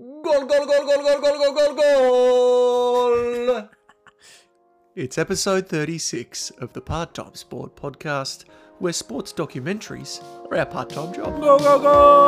Goal, goal, goal, goal, goal, goal, goal, goal, goal. It's episode 36 of the Part Time Sport podcast, where sports documentaries are our part time job. Go, go, go!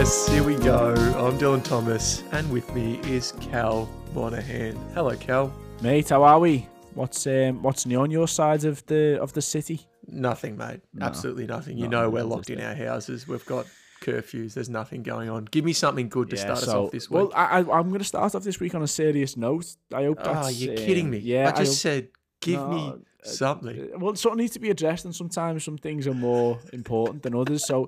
Yes, here we go. I'm Dylan Thomas, and with me is Cal Monahan. Hello, Cal. Mate, how are we? What's um, what's new on your side of the of the city? Nothing, mate. No. Absolutely nothing. You No, know we're locked in our houses. We've got curfews. There's nothing going on. Give me something good to Yeah, start us off this week. Well, I, I, I'm going to start off this week on a serious note. I hope that's. oh, you're um, kidding me. Yeah, I just hope- said, give No, me uh, something. Uh, Well, something needs to be addressed, and sometimes some things are more important than others. So,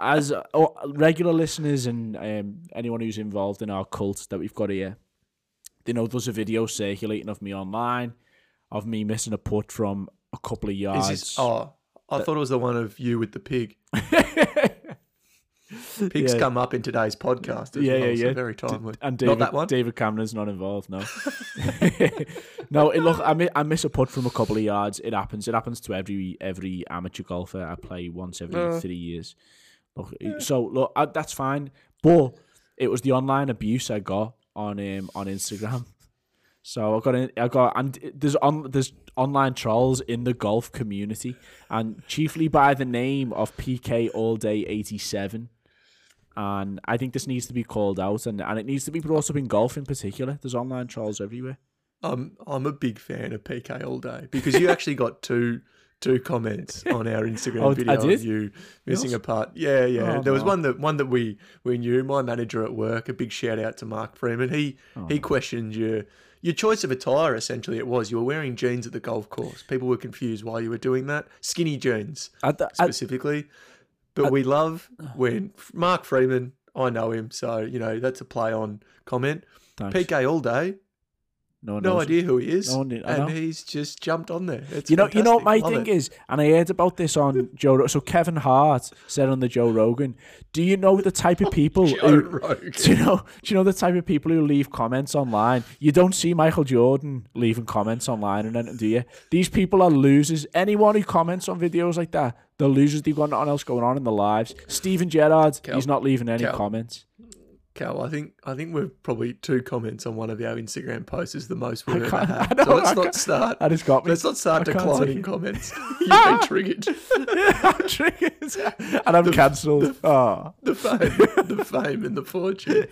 as uh, oh, regular listeners and um, anyone who's involved in our cult that we've got here, they know there's a video circulating of me online of me missing a putt from a couple of yards. this, oh, I thought it was the one of you with the pig. Pigs Yeah. come up in today's podcast as Yeah, well, yeah, so yeah. very timely. and Not that one? David Cameron's not involved. No, no. It, look, I miss, I miss a putt from a couple of yards. It happens. It happens to every every amateur golfer. I play once every Uh. three years. Look, so look, I, that's fine. But it was the online abuse I got on um, on Instagram. So I got in, I got and there's on there's online trolls in the golf community, and chiefly by the name of PK All Day eighty seven. And I think this needs to be called out, and, and it needs to be brought up in golf in particular. There's online trolls everywhere. I'm I'm a big fan of PK all day because you actually got two two comments on our Instagram Oh, video of you missing Yours? a part. Yeah, yeah. Oh, there was no. one that one that we we knew. My manager at work. A big shout out to Mark Freeman. He Oh. he questioned your your choice of attire. Essentially, it was you were wearing jeans at the golf course. People were confused why you were doing that. Skinny jeans specifically. but we love when Mark Freeman. I know him, so you know that's a play on comment. thanks. PK all day. No, one No idea who he is, No one and he's just jumped on there. It's You know, you know what my. Love thing it. is, and I heard about this on Joe. So Kevin Hart said on the Joe Rogan, "Do you know the type of oh, people Joe who, Rogan. do you know, do you know the type of people who leave comments online? You don't see Michael Jordan leaving comments online and anything, do you? These people are losers. Anyone who comments on videos like that, they're losers. They've got nothing else going on in their lives. Steven Gerrard, Cal- he's not leaving any Cal- comments. Cal, I think I think we've probably two comments on one of our Instagram posts is the most we've ever had. know, so let's I not start. That has got me. Let's not start I declining comments. You've been triggered. I'm triggered. and I'm cancelled. Oh. The fame, the fame, and the fortune.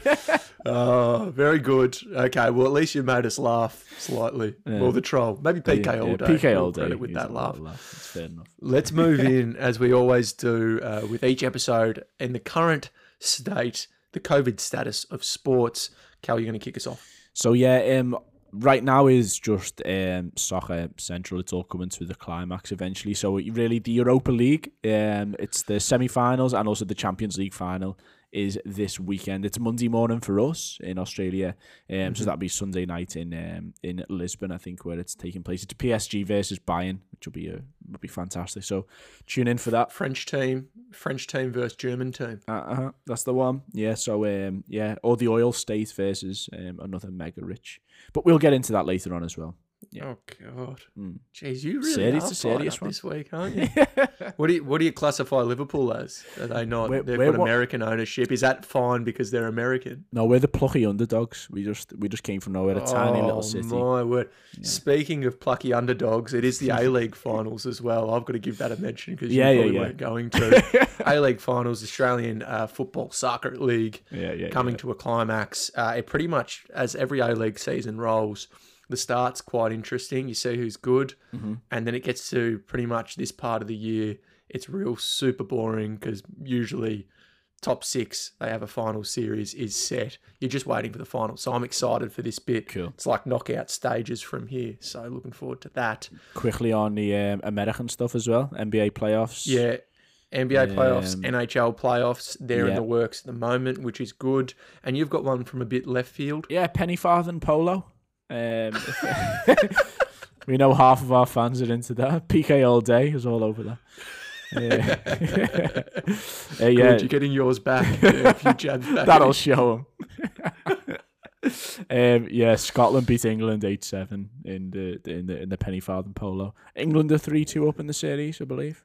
Oh, very good. Okay, well at least you made us laugh slightly. Well, the troll, maybe PK Yeah, all yeah, day. PK all day credit with that laugh. It's fair enough. Let's move in as we always do uh, with each episode in the current state, the COVID status of sports. Cal, you're going to kick us off. So yeah, um, right now is just um soccer central. It's all coming to the climax eventually. So really, the Europa League, um, it's the semi-finals and also the Champions League final is this weekend. It's Monday morning for us in Australia. Um, so that'll be Sunday night in um in Lisbon, I think, where it's taking place. It's PSG versus Bayern, which will be a will be fantastic. So tune in for that. French team, French team versus German team. Uh huh. That's the one. Yeah. So um yeah, or the oil state versus um another mega rich. But we'll get into that later on as well. Yeah. Oh God, Mm. jeez, you really Serious- are fired one. this week, aren't you? what do you What do you classify Liverpool as? Are they not? We're- They've we're got what- American ownership. Is that fine because they're American? No, we're the plucky underdogs. We just we just came from nowhere, a tiny oh little city. my word! Speaking of plucky underdogs, it is the A League finals as well. I've got to give that a mention because Yeah, you yeah, probably yeah. weren't going to. A League finals, Australian uh, Football Soccer League. Yeah, yeah. coming yeah. to a climax. Uh, it pretty much, as every A League season rolls, the start's quite interesting. You see who's good, Mm-hmm. and then it gets to pretty much this part of the year. It's real super boring because usually top six they have a final series is set. You're just waiting for the final. So I'm excited for this bit. Cool. It's like knockout stages from here. So looking forward to that. Quickly on the um, American stuff as well. NBA playoffs. Yeah. NBA playoffs, Um, NHL playoffs, they're in the works at the moment, which is good. And you've got one from a bit left field. Yeah, penny farthing polo. Um, we know half of our fans are into that. PK all day is all over that. Yeah. Uh, yeah, Good, you're getting yours back. Few back. that'll show them. um, yeah, Scotland beat England eight seven in the, the in the in the penny farthing polo. England are three two up in the series, I believe.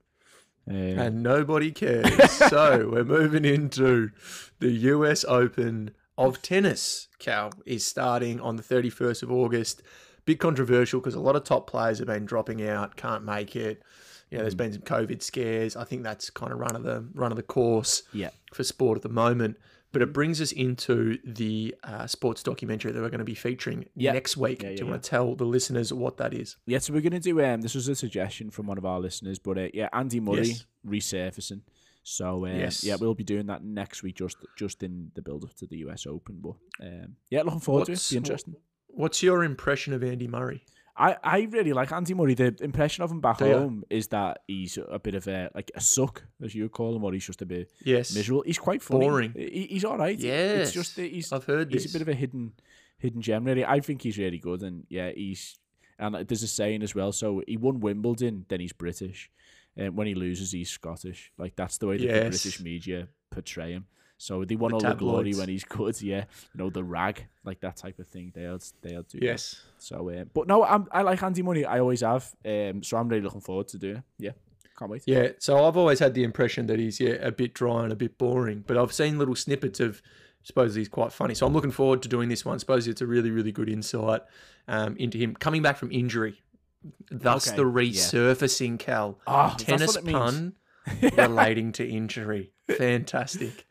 Um, and nobody cares. so we're moving into the US Open of tennis. Cal is starting on the 31st of August. Bit controversial because a lot of top players have been dropping out, can't make it. You know, there's been some COVID scares. I think that's kind of run of the run of the course yeah, for sport at the moment. But it brings us into the uh, sports documentary that we're going to be featuring Yeah. next week. Yeah, yeah, Do you want to tell the listeners what that is? yeah. So we're gonna do. Um, this was a suggestion from one of our listeners, but uh, yeah, Andy Murray Yes. resurfacing. So um, Yes. yeah, we'll be doing that next week, just just in the build up to the US Open. But um, yeah, looking forward to it. What's- Be interesting. What's your impression of Andy Murray? I, I really like Andy Murray. The impression of him back home is that he's a bit of a like a suck, as you would call him, or he's just a bit Yes. miserable. He's quite funny. Boring. He, he's all right. Yes. it's just that he's I've heard he's this. a bit of a hidden hidden gem. Really, I think he's really good, and yeah, he's and there's a saying as well. So he won Wimbledon, then he's British, and when he loses, he's Scottish. Like that's the way that the British media portray him. So they want The all the glory when he's good. Yeah, you know the rag, like that type of thing. They'll they'll do. that. yes. So, um, but no, I'm, I like Andy Murray. I always have. Um, so I'm really looking forward to doing. it. Yeah, can't wait. Yeah, so I've always had the impression that he's yeah a bit dry and a bit boring, but I've seen little snippets of. Suppose he's quite funny, so I'm looking forward to doing this one. Suppose it's a really, really good insight um, into him coming back from injury, thus Okay, the yeah. resurfacing. Cal Ah, that's tennis pun relating to injury, fantastic.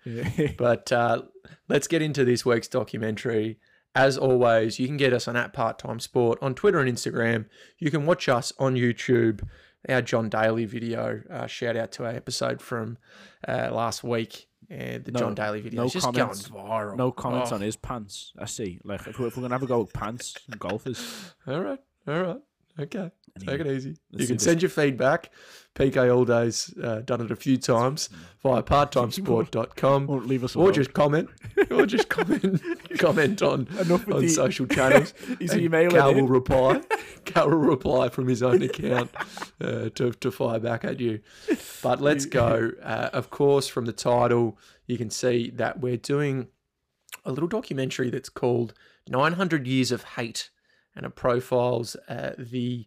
But uh, let's get into this week's documentary. As always, you can get us on at Part Time Sport on Twitter and Instagram. You can watch us on YouTube. Our John Daly video. Uh, shout out to our episode from uh, last week. Uh, the No- John Daly video. no just comments. going viral. no comments Oh, on his pants. I see. Like if we're, if we're gonna have a go at pants and golfers, All right, all right, okay. Take it easy. You can send your feedback. PK All Day's uh, done it a few times via parttimesport.com. won't leave us or just comment, or just comment, comment on on the- social channels. He's emailing Cal will reply. Cal will reply from his own account uh, to to fire back at you. But let's go. Uh, of course, from the title, you can see that we're doing a little documentary that's called 900 Years of Hate, and it profiles uh, the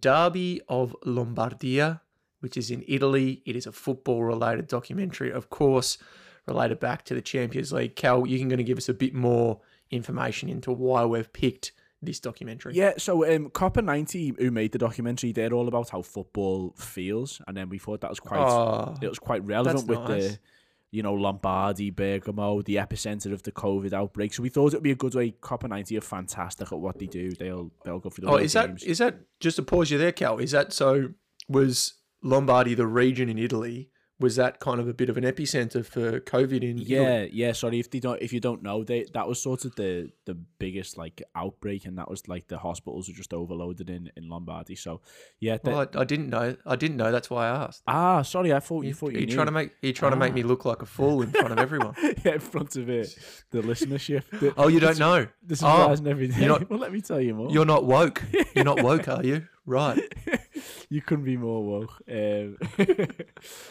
Derby of Lombardia, which is in Italy. It is a football related documentary, of course, related back to the Champions League. Cal, you can going to give us a bit more information into why we've picked this documentary. Yeah, so um, Copa ninety, who made the documentary, they're all about how football feels, and then we thought that was quite Oh, it was quite relevant with nice. the you know Lombardy, Bergamo, the epicenter of the COVID outbreak. So we thought it'd be a good way. Copa ninety are fantastic at what they do. They'll they'll go through the oh, is that games. is that just to pause you there, Cal? Is that so? Was Lombardy the region in Italy? Was that kind of a bit of an epicenter for COVID in Italy? Yeah, yeah. Sorry if they don't. If you don't know, they that was sort of the the biggest like outbreak, and that was like the hospitals were just overloaded in in Lombardy. So yeah. they- Well, I, I didn't know. I didn't know. That's why I asked. ah, sorry. I thought you, thought you Are you trying to make? You trying to make me look like a fool in front of everyone? yeah, in front of it, the listenership. The, Oh, you don't know. the Oh, surprise and everything. you're not- well, let me tell you more. You're not woke. You're not woke, are you? Right. You couldn't be more woke. Um,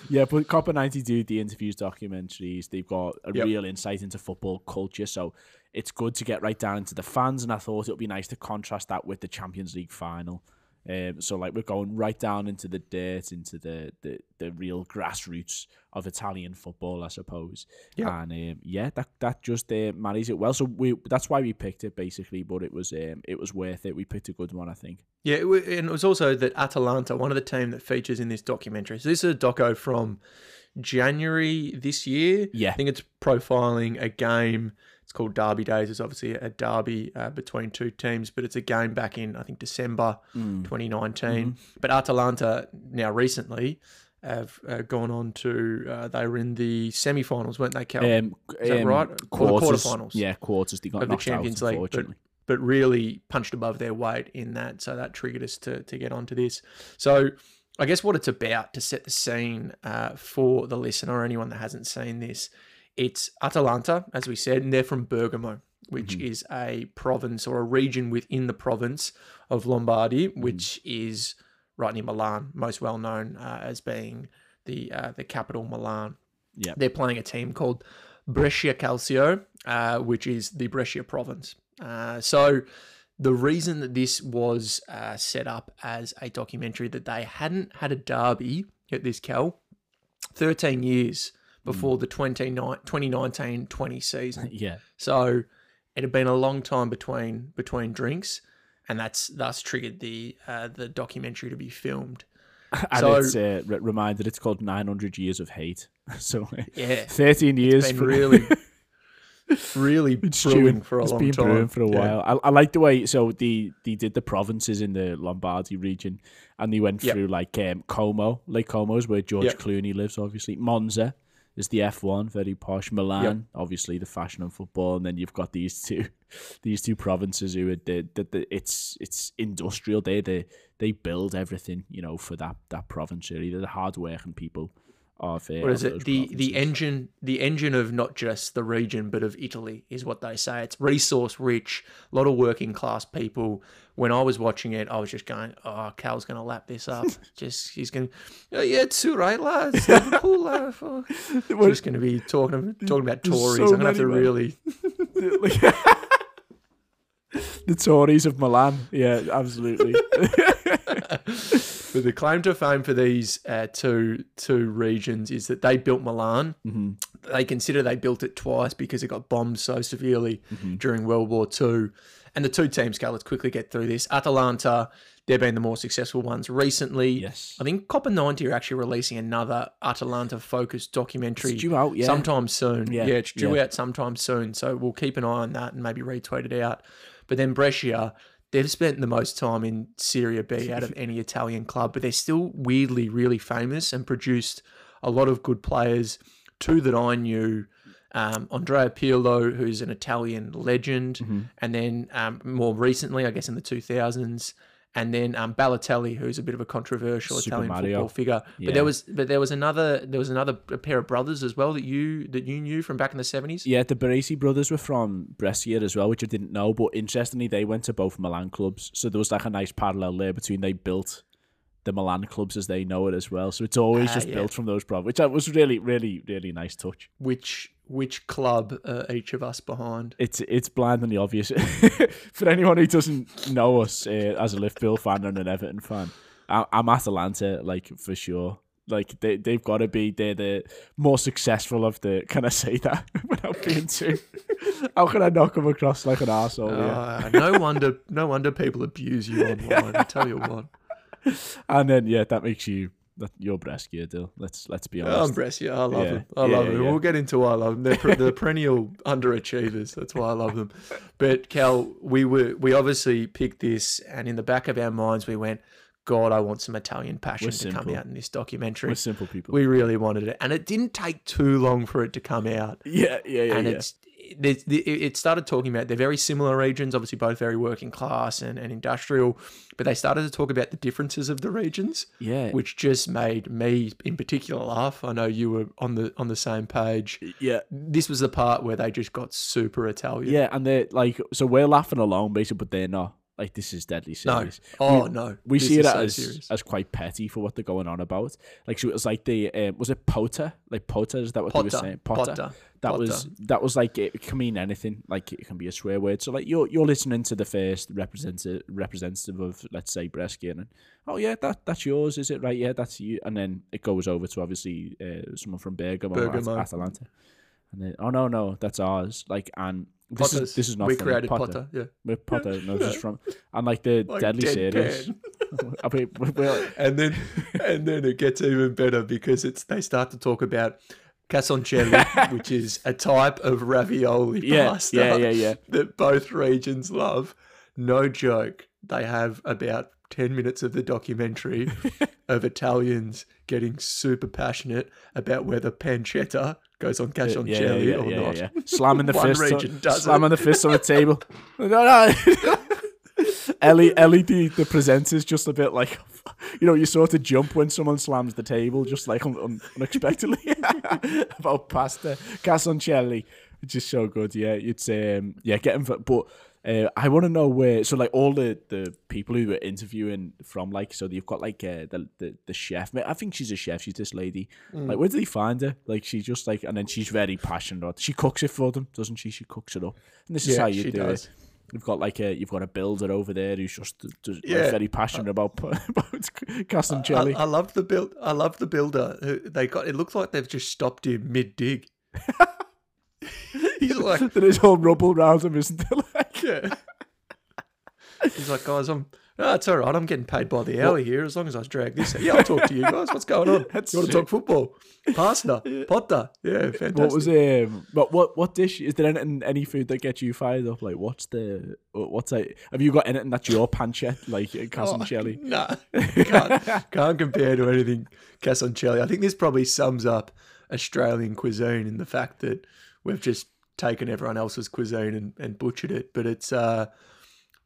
yeah, but Copa 90 do the interviews, documentaries. They've got a Yep. real insight into football culture. So it's good to get right down into the fans. And I thought it would be nice to contrast that with the Champions League final. Um, so like we're going right down into the dirt, into the the, the real grassroots of Italian football, I suppose. Yeah. And um, yeah, that that just uh, marries it well. So we that's why we picked it basically. But it was um, it was worth it. We picked a good one, I think. Yeah, it, wa- and it was also that Atalanta, one of the team that features in this documentary. So this is a doco from January this year. Yeah. I think it's profiling a game. Called Derby Days. It's obviously a derby uh, between two teams, but it's a game back in I think December Mm. 2019. But Atalanta now recently have uh, gone on to uh, they were in the semi-finals, weren't they, Cal? Um, Is that um, right? Quarters, quarterfinals? Yeah, quarters. They got of the Champions out, League, but, but really punched above their weight in that. So that triggered us to, to get onto this. So I guess what it's about to set the scene uh, for the listener or anyone that hasn't seen this, it's Atalanta, as we said, and they're from Bergamo, which is a province or a region within the province of Lombardy, which is right near Milan, most well known uh, as being the uh, the capital Milan Yeah. they're playing a team called Brescia Calcio, uh, which is the Brescia province. Uh, so the reason that this was uh, set up as a documentary that they hadn't had a derby at this Cal 13 years before the 2019-20 season. Yeah. So it had been a long time between between drinks, and that's thus triggered the uh, the documentary to be filmed. And So- it's uh, re- reminded it's called 900 Years of Hate. So Yeah, 13 years been for really, really It's brewing for a it's long been time. brewing for a Yeah. while. I, I like the way so the they did the provinces in the Lombardy region, and they went Yep. through like um, Como, Lake Como is where George Yep. Clooney lives. Obviously, Monza is the F one, very posh. Milan, obviously the fashion and football, and then you've got these two, these two provinces who are the, the, the it's it's industrial. They they they build everything you know for that that province. Really, they're the hard working people. Of, uh, What is it? The the engine the engine of not just the region but of Italy is what they say. It's resource rich, a lot of working class people. When I was watching it, I was just going, "Oh, Cal's going to lap this up. just he's going, oh, yeah, it's all right, lads. Liverpool, lad. Oh." Just going to be talking talking about Tories. so I'm going to have to really the Tories of Milan. Yeah, absolutely. But the claim to fame for these uh, two two regions is that they built Milan. Mhm. They consider they built it twice because it got bombed so severely Mm-hmm. during World War Two. And the two teams go. Let's quickly get through this. Atalanta, they've been the more successful ones recently. Yes. I think Copa 90 are actually releasing another Atalanta focused documentary It's due out, yeah. sometime soon. Yeah, Yeah, it's due yeah. out sometime soon. So we'll keep an eye on that and maybe retweet it out. But then Brescia, they've spent the most time in Serie B out of any Italian club, but they're still weirdly really famous and produced a lot of good players. Two that I knew. Um, Andrea Pirlo, who's an Italian legend, Mm-hmm. and then um, more recently, I guess in the 2000s, and then um, Balotelli, who's a bit of a controversial Super Italian Mario. football figure. But Yeah. there was, but there was another, there was another pair of brothers as well that you that you knew from back in the 70s. Yeah, the Baresi brothers were from Brescia as well, which I didn't know. But interestingly, they went to both Milan clubs, so there was like a nice parallel there between they built the Milan clubs as they know it as well. So it's always Ah, just yeah. built from those problems, which I- was really, really, really nice touch. Which which club are each of us behind? It's it's blindingly obvious for anyone who doesn't know us uh, as a Liverpool fan and an Everton fan. I, I'm Atalanta, like for sure. Like they they've got to be. They're the more successful of the. Can I say that without being too? How can I not come across like an asshole? Uh, no wonder, no wonder people abuse you online. I tell you what. And then yeah, that makes you that you're Brescia, Dill. Let's let's be honest. I'm. Brescia. I love Yeah, them. I yeah, love them. yeah. We'll get into why I love them. They're, per- they're perennial underachievers. That's why I love them. But Cal, we were we obviously picked this, and in the back of our minds, we went, "God, I want some Italian passion to come out in this documentary." We're simple people. We really wanted it, and it didn't take too long for it to come out. yeah, yeah, yeah. and yeah. it's the- it it started talking about they're very similar regions, obviously both very working class and, and industrial, but they started to talk about the differences of the regions, yeah, which just made me in particular laugh. I know you were on the on the same page. yeah. This was the part where they just got super Italian. Yeah, and they're like, so we're laughing along basically, but they're not. Like this is deadly serious. No. Oh We- no. We This see it so as serious. as quite petty for what they're going on about. Like so, it was like the um, was it Pota? Like Pota is that what they were saying? Potter. That Potter. was that was like it can mean anything. Like it can be a swear word. So like you're you're listening to the first representative representative of let's say Brescia, and oh yeah, that that's yours, is it right? Yeah, that's you. And then it goes over to obviously uh, someone from Bergamo, or At- Bergamo. Atalanta, and then oh no no that's ours. Like and this Potter's. is this is not we from created Potter. Potter. Yeah. We're Potter. No, this is from and like the Like deadly serious. I mean, we're, and then and then it gets even better because it's they start to talk about casoncelli, which is a type of ravioli yeah, pasta yeah, yeah, yeah. that both regions love. No joke. They have about 10 minutes of the documentary of Italians getting super passionate about whether pancetta goes on casoncelli yeah, yeah, or yeah, not. yeah. Slamming the fist, on, slamming the fist on the table. no, no. Ellie, Ellie, the, the presenter's just a bit like, you know, you sort of jump when someone slams the table, just like un- un- unexpectedly about pasta, casoncelli, which is so good. Yeah, it's um, yeah, getting but Uh, I want to know where. So, like, all the, the people who were interviewing from, like, so you've got like uh, the, the the chef. I think she's a chef. She's this lady. Mm. Like, where did they find her? Like, she's just like, and then she's very passionate. About, she cooks it for them, doesn't she? She cooks it up. And this is how you do does. it. You've got like a you've got a builder over there who's just, just like, very passionate about about I, Casoncelli. I love the build. I love the builder. who- They got. It looks like they've just stopped him mid dig. He's like, there is all rubble around him, isn't there? Yeah. He's like, guys, I'm. Oh, it's all right. I'm getting paid by the hour here. As long as I drag this. out. Yeah, I'll talk to you guys. What's going on? That's you want to talk football? Pasta, potter. Yeah, fantastic. what was um? But what what dish is there? Anything, any food that gets you fired up? Like, what's the what's like? Have you got anything that's your pancetta like uh, Oh, Casoncelli? Nah, can't, can't compare to anything Casoncelli. I think this probably sums up Australian cuisine in the fact that we've just taken everyone else's cuisine and, and butchered it. But it's uh,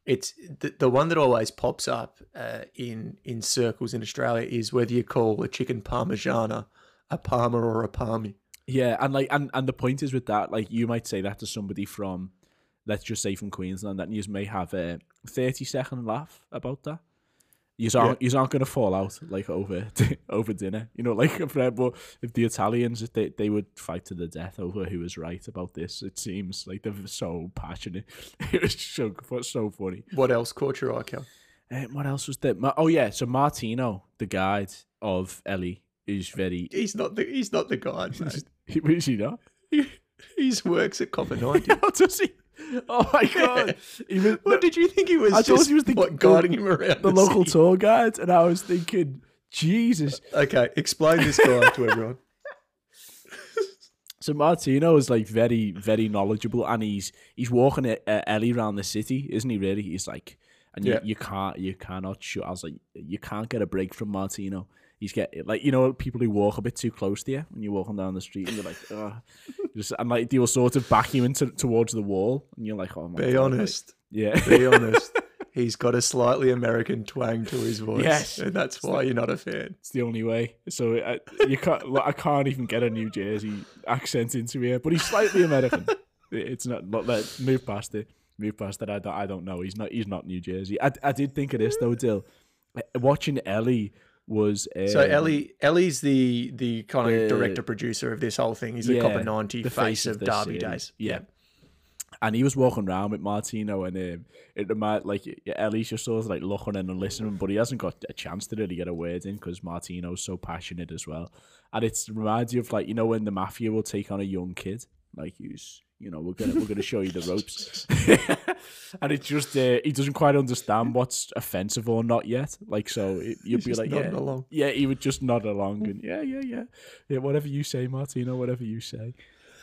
it's the, the one that always pops up uh, in in circles in Australia is whether you call a chicken parmigiana a parma or a palmy. Yeah, and like and and the point is with that, like you might say that to somebody from, let's just say from Queensland, that you may have a thirty second laugh about that. You aren't you aren't gonna fall out like over over dinner, you know, like. But if the Italians, if they they would fight to the death over who was right about this. It seems like they're so passionate. It was so so funny. What else caught your eye, Cal? Uh, what else was there? Ma- Oh yeah, so Martino, the guide of Ellie, is very. He's not the he's not the guy. Mate. He, is he not? He, he works at Copa Ninety. How does he? Oh my god! Was, What did you think he was? I thought just, he was the- what, guiding him around the local city? tour guide, and I was thinking, Jesus. Okay, explain this guy to everyone. So Martino is like very, very knowledgeable, and he's he's walking uh, Ellie around the city, isn't he? Really, he's like, and you, Yeah. you can't, you cannot shoot. I was like, you can't get a break from Martino. He's getting like you know people who walk a bit too close to you when you're walking down the street, and you're like, Ugh. just and like they will sort of back you into towards the wall, and you're like, oh my Be god, like, honest. yeah. Be honest. He's got a slightly American twang to his voice, Yes. and that's why you're not a fan. It's the only way. So I, you can't. like, I can't even get a New Jersey accent into here. But he's slightly American. It's not. Not let move past it. Move past it. I don't. I don't know. He's not. He's not New Jersey. I, I did think of this though, Dill. Uh, watching Ellie was. Um, So Ellie, Ellie's the the kind of the- director producer of this whole thing. He's the Yeah, Copa Ninety the face, face of of Derby city. days. Yeah. and he was walking around with Martino, and um, it reminded like Ellie's just sort of like looking in and listening, but he hasn't got a chance to really get a word in because Martino's so passionate as well. And it reminds you of like you know when the mafia will take on a young kid, like who's you know we're gonna we're gonna show you the ropes, and it's just uh, he doesn't quite understand what's offensive or not yet. Like so, it, you'd He's be like, yeah, along. yeah, he would just nod along and yeah, yeah, yeah, yeah, whatever you say, Martino, whatever you say.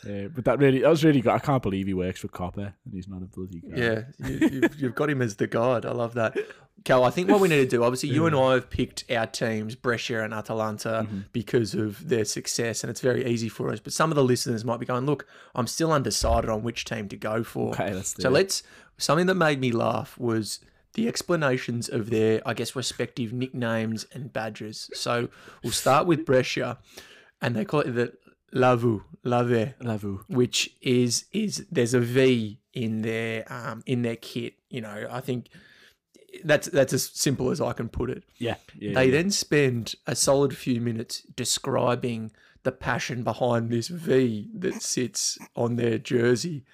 Uh, but that really, that was really good. I can't believe he works for Copa and he's not a bloody guy. Yeah, you, you've, you've got him as the god. I love that. Cal, I think what we need to do, obviously, you and I have picked our teams, Brescia and Atalanta, Mm-hmm. because of their success, and it's very easy for us. But some of the listeners might be going, look, I'm still undecided on which team to go for. Okay, let's do so it. let's, something that made me laugh was the explanations of their, I guess, respective nicknames and badges. So we'll start with Brescia, and they call it the Lavu, Lave Lavu. which is is there's a V in their um in their kit. You know, I think that's that's as simple as I can put it. Yeah, yeah. They yeah. then spend a solid few minutes describing the passion behind this V that sits on their jersey.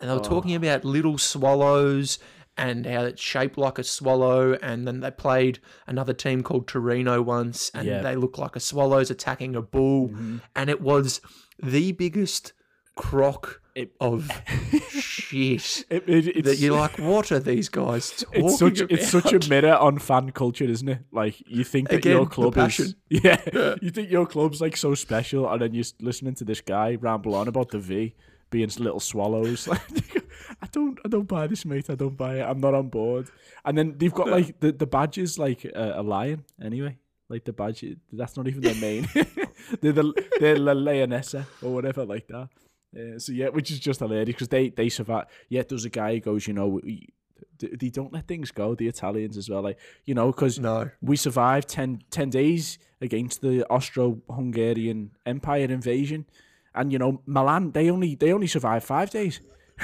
And they were talking about little swallows and how it's shaped like a swallow. And then they played another team called Torino once, and Yeah. they look like a swallow's attacking a bull. Mm-hmm. And it was the biggest crock It- of shit It- it- it's, that you're like, what are these guys talking it's such about? it's such a mirror on fan culture, isn't it? Like you think that Again, your club is yeah, you think your club's like so special, and then you're listening to this guy ramble on about the V being little swallows. Like I don't I don't buy this, mate. I don't buy it. I'm not on board. And then they've got like the the badge is like a, a lion anyway. Like the badge, that's not even their main. they're the they're La Leonessa or whatever like that. Uh, so yeah, which is just hilarious because they they survive. Yeah, there's a guy who goes, you know, we, they they don't let things go. The Italians as well, like you know, because No. we survived 10, 10 days against the Austro-Hungarian Empire invasion, and you know, Milan they only they only survived five days.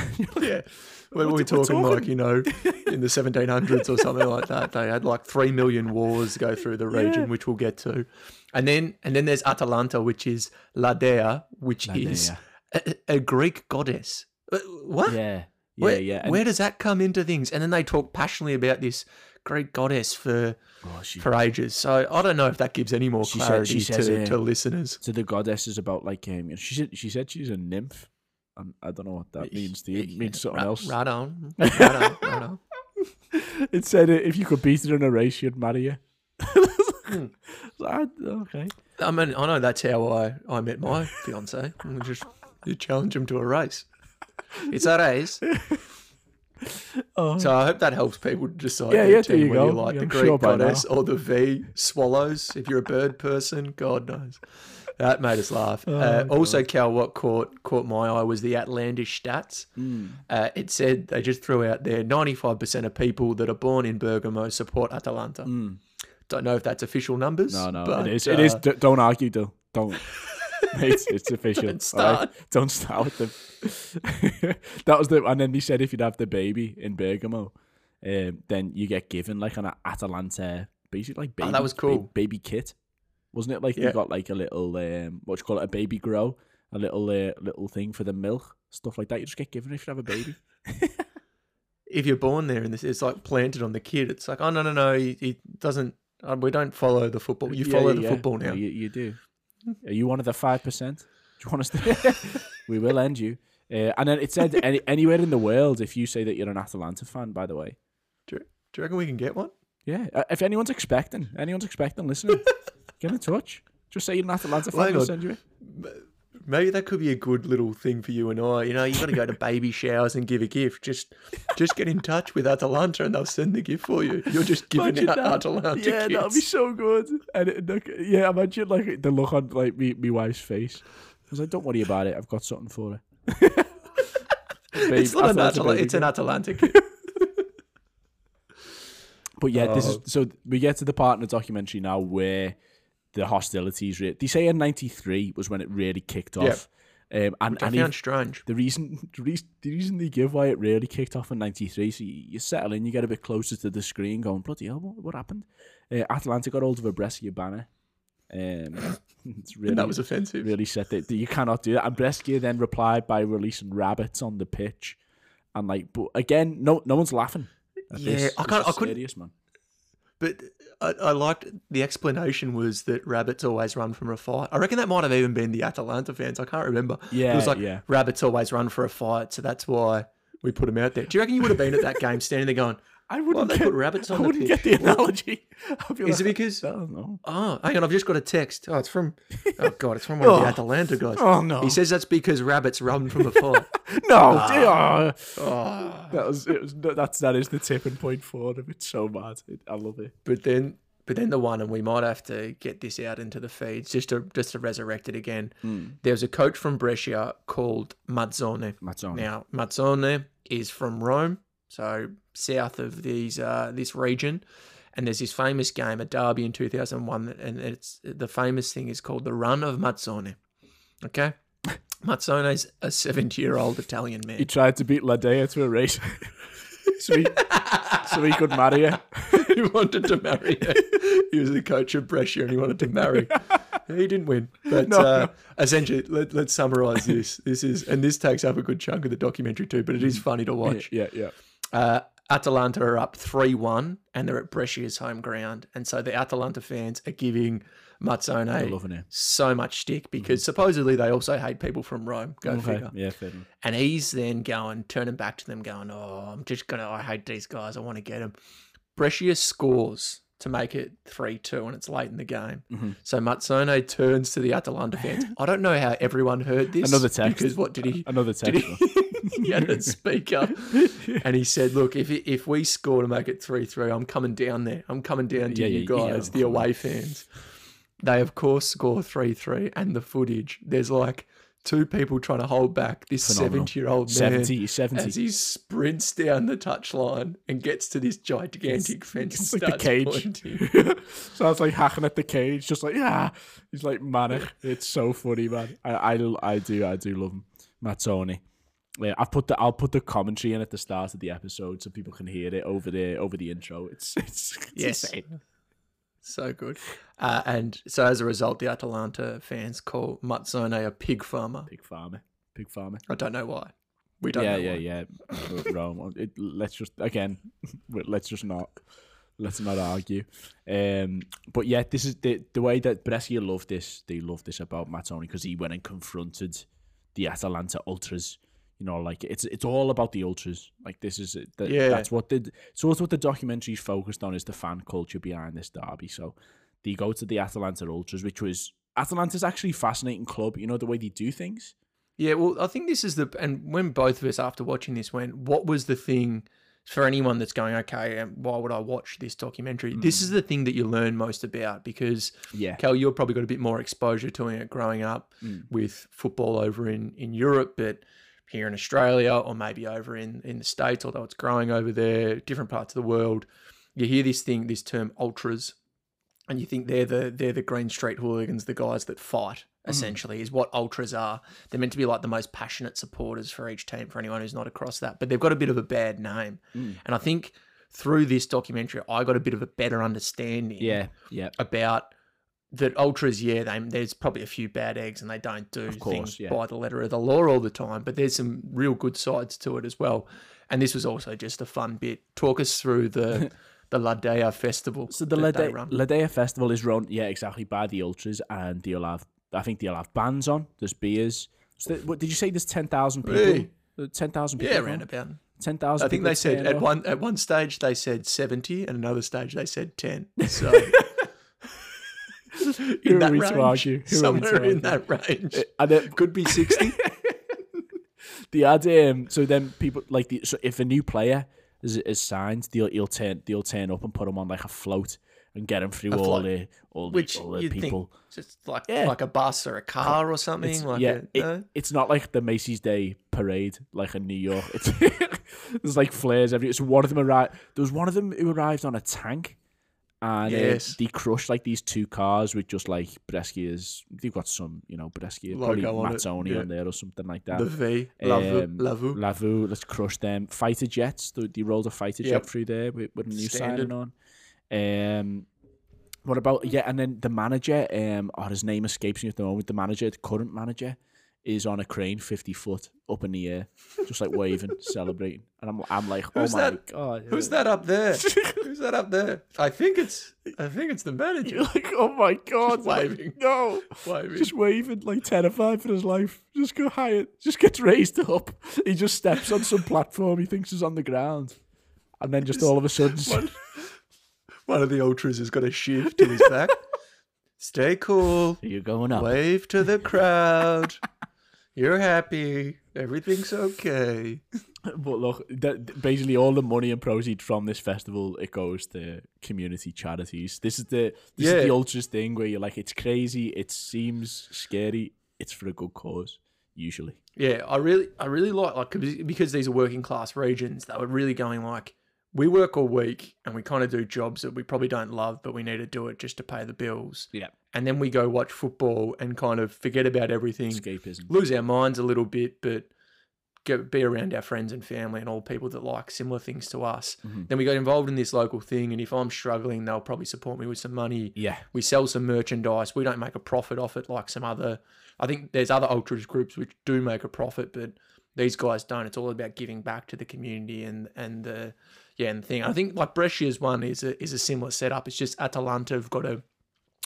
yeah. When we're we're talking, like, you know, in the 1700s or something like that, they had like 3 million wars go through the region, Yeah. which we'll get to. And then and then there's Atalanta, which is Ladea, which is a, a Greek goddess. Uh, What? Yeah. Yeah, where, yeah. And, where does that come into things? And then they talk passionately about this Greek goddess for oh, she, for ages. So I don't know if that gives any more said- clarity she says, to, to uh, listeners. to the goddess is about like um, she said she said she's a nymph. And I don't know what that means to you. It means something else. Right on. Right on. Right on. It said if you could beat her in a race, you'd marry her. Hmm. I- okay. I mean, I know that's how I, I met my fiance. I just you challenge him to a race. It's a race. Oh, So I hope that helps people decide Yeah, yeah, team you whether you go. like Yeah, the I'm Greek sure goddess or the V swallows. If you're a bird person, God knows. That made us laugh. Oh, uh, also, Cal, what caught caught my eye was the outlandish stats. Mm. Uh, it said they just threw out there 95% of people that are born in Bergamo support Atalanta. Don't know if that's official numbers. Mm. no, no, but, it is. It is. uh, D- don't argue, though. Don't. it's, it's official. Don't all right? start. Don't start with them. that was the. And then they said if you'd have the baby in Bergamo, um, then you get given like an Atalanta, basically like baby. Oh, that was ba- cool. baby kit, wasn't it? Like Yeah. you got like a little um, what do you call it? A baby grow, a little uh, little thing for the milk, stuff like that. You just get given if you have a baby. if you're born there and this it's like planted on the kid, it's like, oh no no no, he, he doesn't. Uh, we don't follow the football. You Yeah, follow yeah, the football No, now. you, you do. Are you one of the five percent? Do you want us to? we will end you. Uh, and then it said any, anywhere in the world if you say that you're an Atalanta fan. By the way, Do, you, do you reckon we can get one? yeah. Uh, if anyone's expecting, anyone's expecting, listening, get in touch. Just say you're an Atalanta fan. Well, send you it. Maybe that could be a good little thing for you and I. You know, you've got to go to baby showers and give a gift. Just, just get in touch with Atalanta and they'll send the gift for you. You're just giving Imagine out that. Atalanta Yeah, kits. that'd be so good. And it, look, yeah, imagine like the look on like me, me wife's face. I was like, "Don't worry about it. I've got something for her." it's not an Atalanta It's an. Atalanta. But yeah, this is Oh. so we get to the part in the documentary now where the hostilities. Re- they say in '93 was when it really kicked Yeah. off, um, and and even- strange. the reason the reason the reason they give why it really kicked off in '93. So you, you settle in, you get a bit closer to the screen, going bloody hell, what, what happened? Uh, Atalanta got hold of a Brescia banner. Um, it's really And that was offensive. really said that, you cannot do that. And Brescia then replied by releasing rabbits on the pitch, and like, but again, no no one's laughing. Yeah. I can't- I couldn't- serious, man. But I, I liked the explanation was that rabbits always run from a fight. I reckon that might have even been the Atalanta fans. I can't remember. Yeah, it was like yeah. rabbits always run for a fight, so that's why we put them out there. Do you reckon you would have been at that game standing there going, I wouldn't they get, put rabbits I on the wouldn't pitch?" get the analogy. Is it because? I don't know. Oh, hang on, I've just got a text. Oh, it's from. Oh God, it's from one of the Oh. Atalanta guys. Oh no! He says that's because rabbits run from a fight. no, ah. dear. oh. Ah. That was it. Was that's that is the tipping point for them. It's so mad. It, I love it. But then, but then the one, and we might have to get this out into the feeds just to just to resurrect it again. Hmm. There's a coach from Brescia called Mazzone. Mazzone. Now, Mazzone is from Rome, so south of these uh, this region. And there's this famous game, a derby in 2001, that- and it's the famous thing is called the Run of Mazzone. Okay, Mazzone's a 70 year old Italian man. He tried to beat Ladea to a race, so he so he could marry her. he wanted to marry her. He was the coach of Brescia and he wanted to marry. He didn't win. But No, uh, essentially, let, let's summarize this. This is, and this takes up a good chunk of the documentary too, but it is funny to watch. Yeah, yeah. Uh, Atalanta are up 3 1 and they're at Brescia's home ground. And so the Atalanta fans are giving Mazzone so much stick mm-hmm. because supposedly they also hate people from Rome. Go Okay. figure. Yeah, fair enough. And he's then going, turning back to them, going, Oh, I'm just going to, I hate these guys. I want to get them. Brescia scores to make it 3 2, and it's late in the game. Mhm. So Mazzone turns to the Atalanta fans. I don't know how everyone heard this. Another text. Because what did he? Another text. he, he had a speaker and he said, Look, if if we score to make it 3 3, I'm coming down there. I'm coming down to Yeah, you yeah, yeah, guys, I'm the away fans. They, of course, score 3 3, and the footage, there's like two people trying to hold back this 70 year old man 70, 70. as he sprints down the touchline and gets to this gigantic fence It's like the cage so i was like hacking at the cage, just like yeah. He's like manic. It's so funny, man. I, I, I do, I do love him. Mazzone. Yeah, I've put the I'll put the commentary in at the start of the episode so people can hear it over the over the intro. It's it's, it's Yes. insane. So good. Uh, and so as a result, the Atalanta fans call Mazzone a pig farmer. Pig farmer, pig farmer. I don't know why. We don't yeah, know yeah, why. yeah. Rome. It, let's just again, let's just not let's not argue. Um, but yeah, this is the the way that Brescia love this. They love this about Mazzone because he went and confronted the Atalanta ultras. You know, like it's it's all about the ultras. Like this is the, Yeah. That's what the so that's what the documentary's focused on is the fan culture behind this derby. So they go to the Atalanta ultras, which was Atalanta's actually a fascinating club. You know the way they do things. Yeah, well, I think this is the and when both of us after watching this went, what was the thing for anyone that's going, okay, um, why would I watch this documentary? This is the thing that you learn most about because Yeah. Cal, you've probably got a bit more exposure to it growing up Mm. with football over in in Europe, but here in Australia or maybe over in in the states, although it's growing over there, different parts of the world, you hear this thing, this term ultras, and you think they're the they're the Green Street hooligans, the guys that fight. Essentially, is what ultras are. They're meant to be like the most passionate supporters for each team. For anyone who's not across that, but they've got a bit of a bad name, Mm. and I think through this documentary, I got a bit of a better understanding Yeah. Yeah. about that ultras, yeah, they, there's probably a few bad eggs and they don't do course, things yeah. by the letter of the law all the time, but there's some real good sides to it as well. And this was also just a fun bit. Talk us through the the La Dea festival. So the Ladea. Ladea Festival is run, yeah, exactly by the ultras, and they'll have, I think they'll have bands on. There's beers. So th- what did you say? There's ten thousand people. Uh, Ten thousand people. yeah, around about. Ten thousand. I think they said at one at one stage they said seventy, and another stage they said ten. So in that we to range, argue? Who we to somewhere in argue? that range, And it could be sixty. the ad, um, so then people like the, so if a new player is, is signed, they'll he'll turn they'll turn up and put him on like a float and get him through all the all the, Which all the people. just like Yeah. like a bus or a car or something. It's- like yeah, a, it- no? it's not like the Macy's Day Parade, like in New York. It's there's like flares every. So one of them arrived. There was one of them who arrived on a tank, and uh, Yes. they crush like these two cars with just like Brescia's. They've got some, you know, Brescia, probably Logo on Mazzone yeah. on there or something like that. the V, Lavu, Um, Lavu. Lavu, let's crush them. Fighter jets, they, they rolled a fighter Yep. jet through there with, with a new Standard. signing on. Um, what about yeah? And then the manager, um, oh, his name escapes me at the moment. The manager, the current manager, is on a crane, fifty foot up in the air, just like waving, celebrating. And I'm, I'm like, oh Who's my that? god, Who's that up there? Who's that up there? I think it's I think it's the manager You're like, oh my god, like, waving. no, waving. just waving, like terrified for his life. Just go higher, just gets raised up. He just steps on some platform he thinks is on the ground, and then just all of a sudden, One, one of the ultras has got a shiv to his back. Stay cool. you're going up. Wave to the crowd. You're happy. Everything's okay. But look, that, basically all the money and proceeds from this festival it goes to community charities. This is the this is the ultras thing where you're like, it's crazy, it seems scary, it's for a good cause. Usually, Yeah, I really, I really like like because these are working class regions. They were really going like, we work all week and we kind of do jobs that we probably don't love, but we need to do it just to pay the bills. yeah, And then we go watch football and kind of forget about everything, escapism. lose our minds a little bit, but get be around our friends and family and all people that like similar things to us. Mhm. Then we got involved in this local thing, and if I'm struggling, they'll probably support me with some money. Yeah, We sell some merchandise. We don't make a profit off it like some other. I think there's other ultras groups which do make a profit, but these guys don't. It's all about giving back to the community and and the yeah and the thing. I think like Brescia's one is a is a similar setup. It's just Atalanta have got a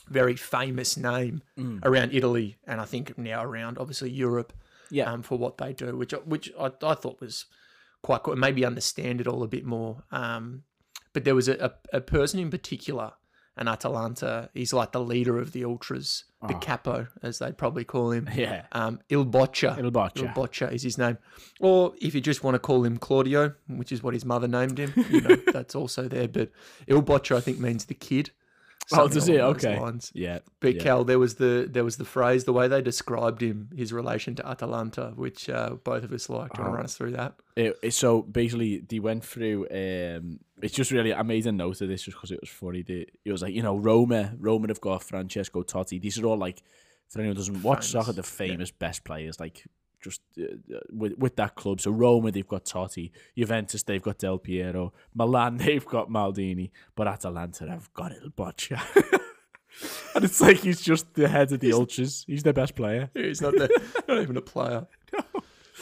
very famous name Mm. around Italy and I think now around obviously Europe yeah, um, for what they do, which which I, I thought was quite cool. Maybe understand it all a bit more. Um, but there was a, a, a person in particular, an Atalanta. He's like the leader of the ultras, the Oh. capo, as they'd probably call him. yeah. Um, Il Bocia. Il botch you. Bocia is his name. Or if you just want to call him Claudio, which is what his mother named him, you know, that's also there. But Il Bocia, I think, means the kid. Oh, does it? Okay. lines. Yeah, But yeah. Cal, there was the there was the phrase, the way they described him, his relation to Atalanta, which uh, both of us liked. Do you want Oh. to run us through that? It, it- so basically, they went through. Um, it's just really. I made a note of this just because it was funny. They, it was like you know Roma. Roma have got Francesco Totti. These are all like for anyone who doesn't watch Famous, soccer, the famous best players like just uh, with with that club. So Roma, they've got Totti. Juventus, they've got Del Piero. Milan, they've got Maldini. But Atalanta, they've got Il Bocia. and it's like he's just the head of the ultras. He's their best player. He's not, the, not even a player.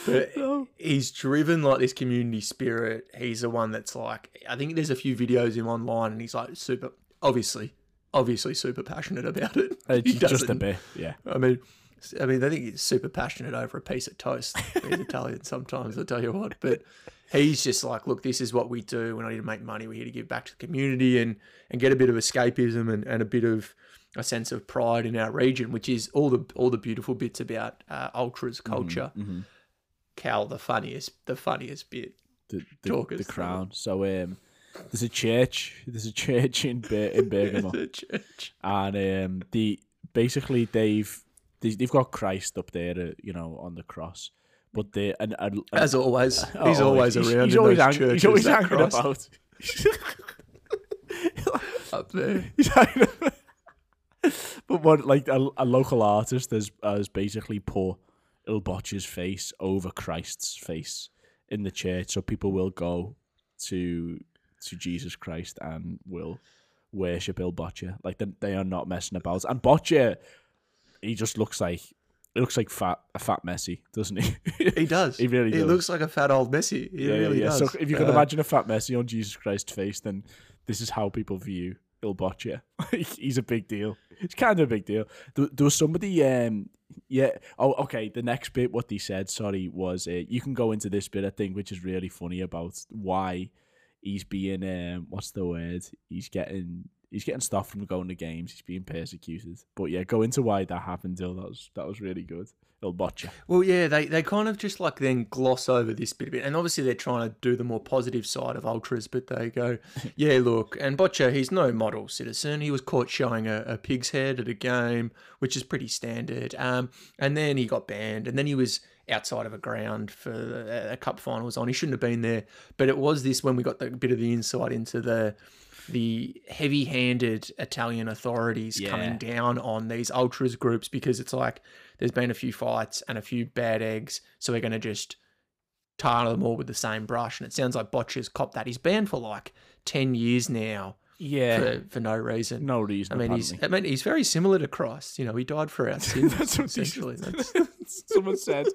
But No. he's driven like this community spirit. He's the one that's like, I think there's a few videos of him online, and he's like super, obviously, obviously super passionate about it. Uh, He just a bit, yeah. I mean, I mean, I think he's super passionate over a piece of toast. He's Italian sometimes, I tell you what. But he's just like, look, this is what we do. We're not here to make money. We're here to give back to the community and and get a bit of escapism and, and a bit of a sense of pride in our region, which is all the all the beautiful bits about uh, ultras culture. mhm. Cal, the funniest, the funniest bit. The, the, the crown. So um, there's a church. There's a church in Ber- in Bergamo. Church. and um, the basically they've they, they've got Christ up there, uh, you know, on the cross. But they and, and As always, oh, he's always he's, around He's in always, ang- he's always angry about. up there. He's but what like a, a local artist has has basically put Il Bocia's face over Christ's face in the church, so people will go to to Jesus Christ and will worship Il Bocia. Like they, they are not messing about. And Bocia, he just looks like he looks like fat a fat Messi, doesn't he? He does. He really does. He does. looks like a fat old Messi. He yeah, really yeah, does. So if you can Uh, imagine a fat Messi on Jesus Christ's face, then this is how people view Il Bocia. He's a big deal. It's kind of a big deal. There, there was somebody, um, yeah. Oh, okay. The next bit, what they said, sorry, was uh, you can go into this bit, I think, which is really funny about why he's being, um, what's the word? He's getting. He's getting stuff from going to games. He's being persecuted. But yeah, go into why that happened, Dill. That was that was really good. Il Bocia. Well, yeah, they, they kind of just like then gloss over this bit a bit. And obviously they're trying to do the more positive side of Ultras, but they go, yeah, look, and Bocia, he's no model citizen. He was caught showing a, a pig's head at a game, which is pretty standard. Um, and then he got banned, and then he was outside of a ground for a, a cup final was on. He shouldn't have been there. But it was this when we got the bit of the insight into the the heavy-handed Italian authorities Yeah. coming down on these ultras groups because it's like there's been a few fights and a few bad eggs, so we're going to just tar them all with the same brush. And it sounds like Bocia's copped that. He's banned for like ten years now Yeah. for, for no reason. no reason. I mean, he's. I mean, he's very similar to Christ. You know, he died for our sins. That's what essentially. That's, Someone said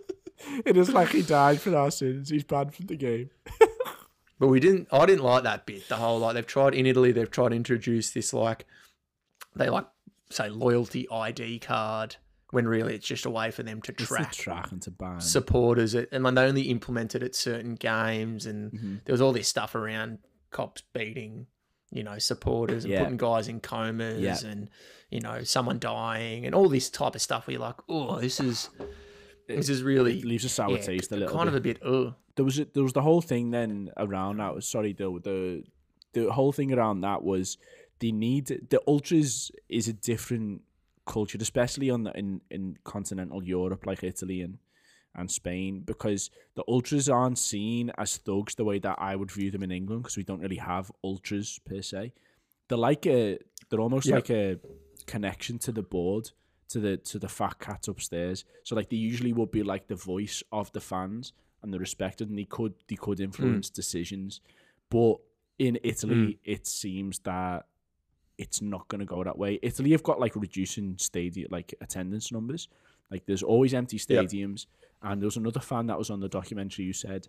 it is like he died for our sins. He's banned from the game. But we didn't. I didn't like that bit. The whole like they've tried in Italy. They've tried to introduce this like they like say loyalty ID card when really it's just a way for them to track track and to ban. supporters. And like, they only implemented it at certain games, and Mhm. there was all this stuff around cops beating you know supporters and Yeah. putting guys in comas Yeah. and you know someone dying and all this type of stuff. Where you're like, oh, this is this is really It leaves a sour yeah, taste a little kind bit. of a bit. Oh, there was a, there was the whole thing then around that. Sorry, the the the whole thing around that was the need. The ultras is a different culture, especially on the, in in continental Europe, like Italy and and Spain, because the ultras aren't seen as thugs the way that I would view them in England, because we don't really have ultras per se. They're like a they're almost Yeah. like a connection to the board to the to the fat cat upstairs. So like they usually would be like the voice of the fans and they're respected and they could they could influence decisions. But in Italy it seems that it's not gonna go that way. Italy have got like reducing stadium like attendance numbers. Like there's always empty Yep. stadiums. And there was another fan that was on the documentary who said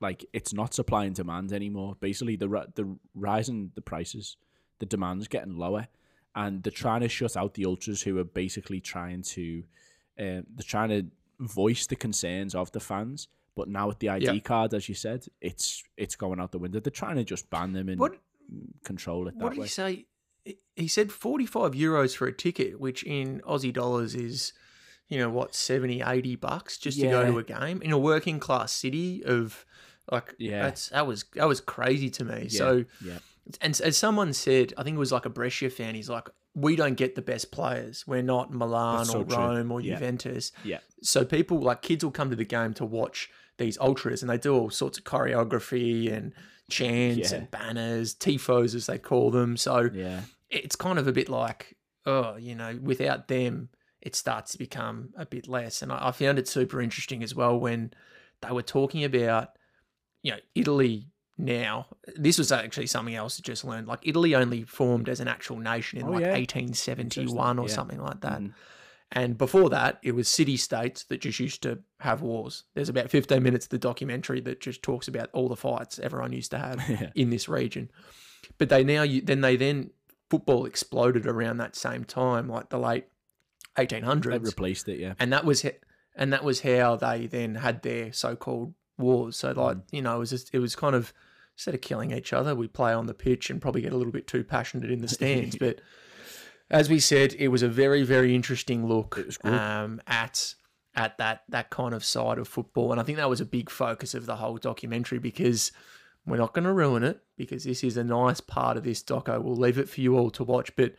like it's not supply and demand anymore. Basically, the the rise in the prices, the demand's getting lower, and they're trying to shut out the ultras who are basically trying to, um, they're trying to voice the concerns of the fans. But now with the ID Yeah. card, as you said, it's it's going out the window. They're trying to just ban them and what control it that What did way. he say? He- said 45 euros for a ticket, which in Aussie dollars is, you know, what, 70, 80 bucks just to go to a game in a working class city of like Yeah. that's that was that was crazy to me. Yeah, So yeah, and as someone said, I think it was like a Brescia fan, he's like we don't get the best players. We're not Milan so or true. Rome or Yeah. Juventus. yeah, So people like kids will come to the game to watch these ultras and they do all sorts of choreography and chants Yeah. and banners, tifos as they call them. So yeah. it's kind of a bit like, oh, you know, without them, it starts to become a bit less. And I, I found it super interesting as well when they were talking about, you know, Italy now. This was actually something else I just learned. Like Italy only formed as an actual nation in Oh, like yeah. 1871 or Yeah. something like that. Mm. And before that, it was city states that just used to have wars. There's about 15 minutes of the documentary that just talks about all the fights everyone used to have Yeah. in this region. But they now, then they then, football exploded around that same time, like the late 1800s They replaced it, yeah. and that was and that was how they then had their so-called wars. So like Mm. you know, it was just, it was kind of instead of killing each other, we play on the pitch and probably get a little bit too passionate in the stands. but as we said, it was a very very interesting look It was good. um, at at that that kind of side of football, and I think that was a big focus of the whole documentary because. We're not going to ruin it because this is a nice part of this doco. We'll leave it for you all to watch. But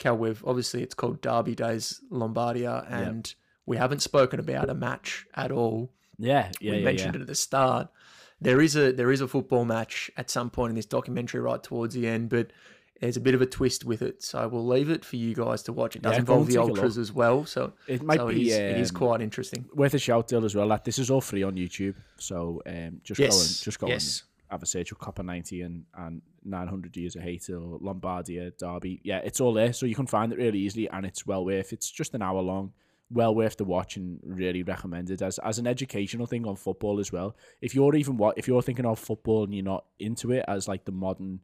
Cal, we've obviously it's called Derby Days Lombardia, and we haven't spoken about a match at all. Yeah, yeah, we yeah. mentioned yeah. it at the start. There is a there is a football match at some point in this documentary right towards the end, but there's a bit of a twist with it. So we'll leave it for you guys to watch. It does Yeah, involve the ultras as well, so It might so be it is, it is um, quite interesting. worth a shout Dill as well. That this is all free on YouTube, so um, just go and Yes, just go yes. and have a search of Copa ninety and and nine hundred years of hate or Lombardia Derby. Yeah, it's all there, so you can find it really easily, and it's well worth. It's just an hour long, well worth the watch, and really recommended as as an educational thing on football as well. If you're even what if you're thinking of football and you're not into it as like the modern,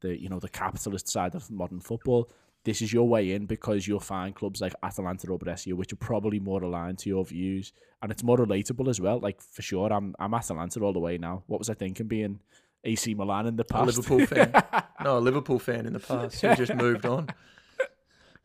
the you know the capitalist side of modern football. This is your way in because you'll find clubs like Atalanta or Brescia, which are probably more aligned to your views, and it's more relatable as well. Like for sure, I'm I'm Atalanta all the way now. What was I thinking being AC Milan in the A past? Liverpool fan, no, a Liverpool fan in the past who just moved on.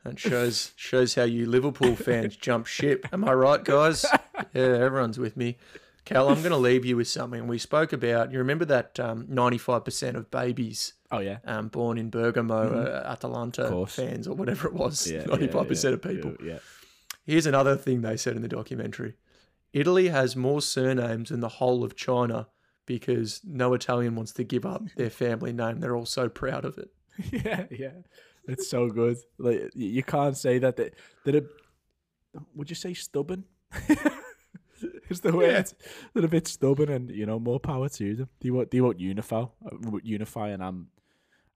And shows shows how you Liverpool fans jump ship. Am I right, guys? Yeah, everyone's with me. Cal, I'm going to leave you with something. We spoke about. You remember that um, 95% of babies oh yeah, um, born in Bergamo, uh, Atalanta fans, or whatever it was, yeah, 95% yeah, of people. Yeah, yeah. Here's another thing they said in the documentary Italy has more surnames than the whole of China because no Italian wants to give up their family name. They're all so proud of it. yeah, yeah. It's so good. Like you can't say that they, they're. A, would you say stubborn? Is the word? Yeah. They're a bit stubborn, and you know, more power to them. They won't. They won't unify. uh, Unify, and I'm,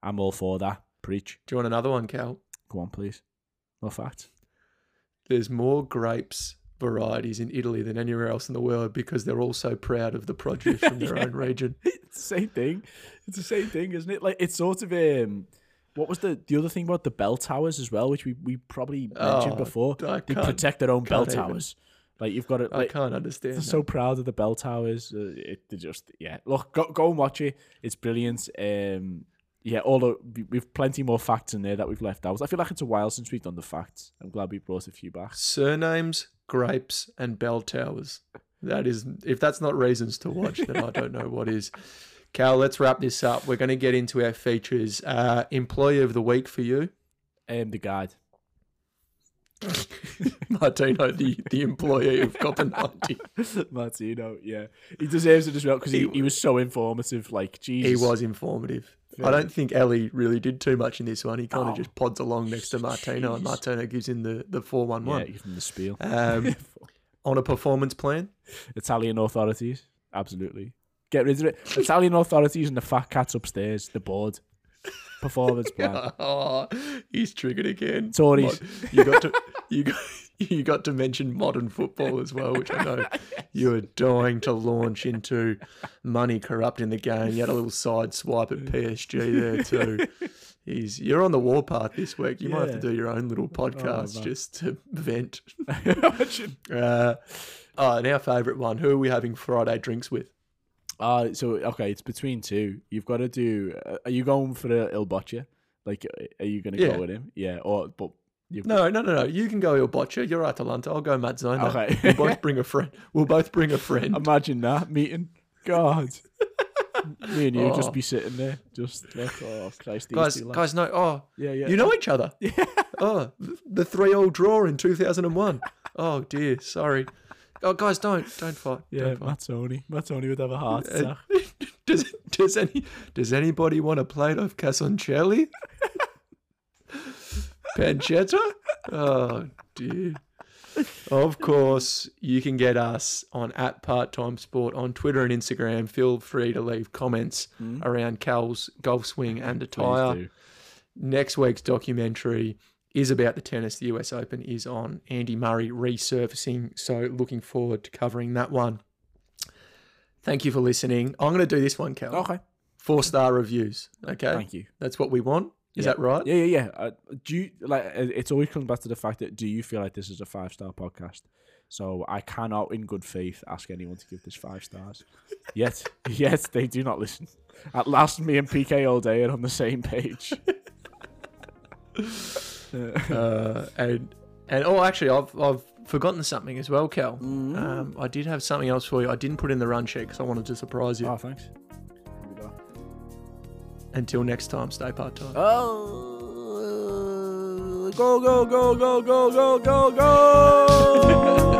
I'm all for that. Preach. Do you want another one, Cal? Go on, please. More facts. There's more grapes varieties in Italy than anywhere else in the world because they're all so proud of the produce from their own region. It's the same thing. It's the same thing, isn't it? Like it's sort of um. What was the the other thing about the bell towers as well, which we, we probably mentioned Oh, before? They protect their own bell even. towers. Like you've got it. I can't understand. They're that. so proud of the bell towers. Uh, it, they just yeah. Look, go go and watch it. It's brilliant. Um, yeah. All the, we- we've plenty more facts in there that we've left out. I feel like it's a while since we've done the facts. I'm glad we brought a few back. Surnames, grapes, and bell towers. That is, if that's not reasons to watch, then I don't know what is. Cal, let's wrap this up. We're going to get into our features. Uh, employee of the week for you, Um, the guide. Martino, the, the employee of Copa 90. Martino, yeah, he deserves it as well because he, He- he was so informative. Like Jesus, He was informative. I don't think Ellie really did too much in this one. He kind Oh. of just pods along next to Martino, and Martino gives him the, the 4 1 Yeah, give him the spiel. Um, on a performance plan, Italian authorities, absolutely. Get rid of it. Italian authorities and the fat cats upstairs, the board. Performance plan. oh, he's triggered again. Tories. You got to you got you got to mention modern football as well, which I know you were dying to launch into money corrupting the game. You had a little side swipe at PSG there too. He's you're on the warpath this week. You might have to do your own little podcast man. just to vent. Uh, oh, and our favourite one. Who are we having Friday drinks with? Uh, so okay, it's between two. You've got to do. Uh, are you going for the Il Bocia? Like, uh, are you going to Yeah. go with him? Yeah. Or but No, no, no, no. You can go Il Bocia. You're Atalanta. I'll go Mazzone. Okay. We'll both bring a friend. We'll both bring a friend. imagine that meeting. God. Me and you Oh. just be sitting there, just like, oh Christ, these guys, two guys, no. Oh, yeah, yeah. you know each other. Yeah. Oh, the three-all draw in 2001. Oh dear, sorry. Oh, guys, don't don't fight. yeah, don't fight. Mazzone. Mazzone would have a heart Uh, attack. does does any does anybody want a plate of casoncelli? Pancetta? Oh dear. Of course, you can get us on at Part Time Sport on Twitter and Instagram. Feel free to leave comments hmm? around Cal's golf swing and attire. Next week's documentary is about the tennis. The US Open is on Andy Murray resurfacing. So looking forward to covering that one. Thank you for listening. I'm going to do this one, Cal. Okay. Four star reviews. Okay. Thank you. That's what we want. Is Yeah. that right? Yeah, yeah, yeah. Uh, do you like? It's always comes back to the fact that do you feel like this is a five star podcast? So I cannot, in good faith, ask anyone to give this five stars. Yet, yet they do not listen. At last, me and PK all day are on the same page. uh, and and oh, actually, I've I've forgotten something as well, Cal. Mm. Um, I did have something else for you. I didn't put in the run sheet because I wanted to surprise you. Oh, thanks. Here we go. Until next time, stay part time. Oh, go, go, go, go, go, go, go, go!